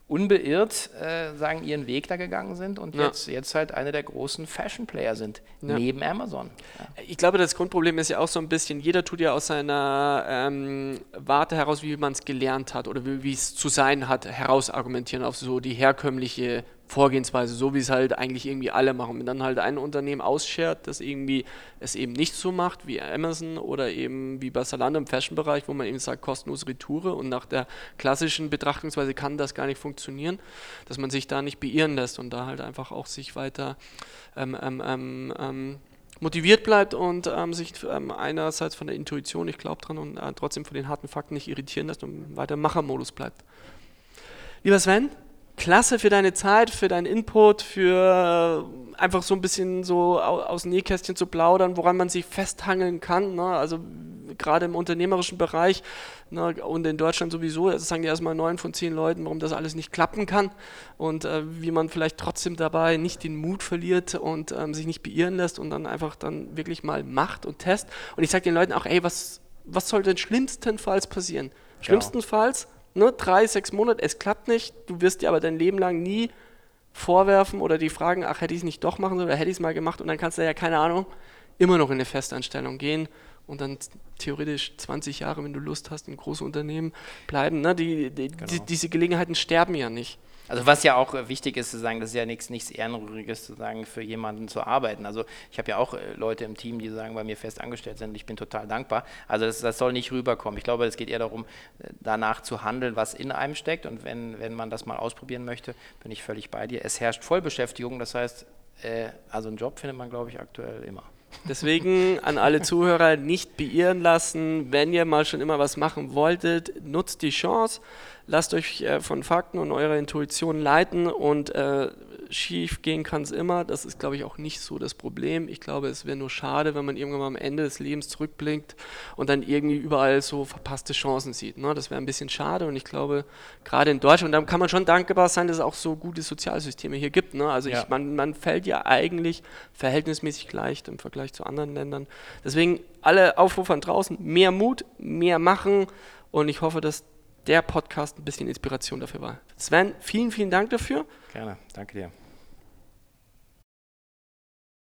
unbeirrt äh, sagen, ihren Weg da gegangen sind und Ja. jetzt, jetzt halt eine der großen Fashion-Player sind, Ja. neben Amazon. Ja. Ich glaube, das Grundproblem ist ja auch so ein bisschen, jeder tut ja aus seiner ähm, Warte heraus, wie man es gelernt hat oder wie wie es zu sein hat, heraus argumentieren auf so die herkömmliche Vorgehensweise, so wie es halt eigentlich irgendwie alle machen. Wenn dann halt ein Unternehmen ausschert, das irgendwie es eben nicht so macht wie Amazon oder eben wie bei Zalando im Fashion-Bereich, wo man eben sagt, kostenlose Retoure und nach der klassischen Betrachtungsweise kann das gar nicht funktionieren, dass man sich da nicht beirren lässt und da halt einfach auch sich weiter ähm, ähm, ähm, ähm, motiviert bleibt und ähm, sich ähm, einerseits von der Intuition, ich glaube dran, und äh, trotzdem von den harten Fakten nicht irritieren lässt und weiter im Machermodus bleibt. Lieber Sven, klasse für deine Zeit, für deinen Input, für äh, einfach so ein bisschen so au- aus dem Nähkästchen zu plaudern, woran man sich festhangeln kann. Ne? Also gerade im unternehmerischen Bereich ne? und in Deutschland sowieso, das sagen ja erstmal neun von zehn Leuten, warum das alles nicht klappen kann und äh, wie man vielleicht trotzdem dabei nicht den Mut verliert und ähm, sich nicht beirren lässt und dann einfach dann wirklich mal macht und test. Und ich sage den Leuten auch, ey, was, was soll denn schlimmstenfalls passieren? Schlimmstenfalls, ne, drei, sechs Monate, es klappt nicht, du wirst dir aber dein Leben lang nie vorwerfen oder die fragen, ach, hätte ich es nicht doch machen sollen oder hätte ich es mal gemacht und dann kannst du ja, keine Ahnung, immer noch in eine Festanstellung gehen und dann theoretisch 20 Jahre, wenn du Lust hast, in große Unternehmen bleiben. Ne? Die, die, die, diese Gelegenheiten sterben ja nicht. Also was ja auch äh, wichtig ist zu sagen, das ist ja nichts, nichts Ehrenrühriges zu sagen, für jemanden zu arbeiten. Also ich habe ja auch äh, Leute im Team, die sagen, bei mir fest angestellt sind. Ich bin total dankbar. Also das, das soll nicht rüberkommen. Ich glaube, es geht eher darum, äh, danach zu handeln, was in einem steckt. Und wenn, wenn man das mal ausprobieren möchte, bin ich völlig bei dir. Es herrscht Vollbeschäftigung. Das heißt, äh, also einen Job findet man, glaube ich, aktuell immer. Deswegen an alle Zuhörer nicht beirren lassen. Wenn ihr mal schon immer was machen wolltet, nutzt die Chance. Lasst euch äh, von Fakten und eurer Intuition leiten und äh, schief gehen kann es immer. Das ist, glaube ich, auch nicht so das Problem. Ich glaube, es wäre nur schade, wenn man irgendwann mal am Ende des Lebens zurückblinkt und dann irgendwie überall so verpasste Chancen sieht. Ne? Das wäre ein bisschen schade und ich glaube, gerade in Deutschland, da kann man schon dankbar sein, dass es auch so gute Sozialsysteme hier gibt. Ne? Also ja. ich, man, man fällt ja eigentlich verhältnismäßig leicht im Vergleich zu anderen Ländern. Deswegen alle Aufrufe an draußen, mehr Mut, mehr machen und ich hoffe, dass der Podcast ein bisschen Inspiration dafür war. Sven, vielen, vielen Dank dafür. Gerne, danke dir.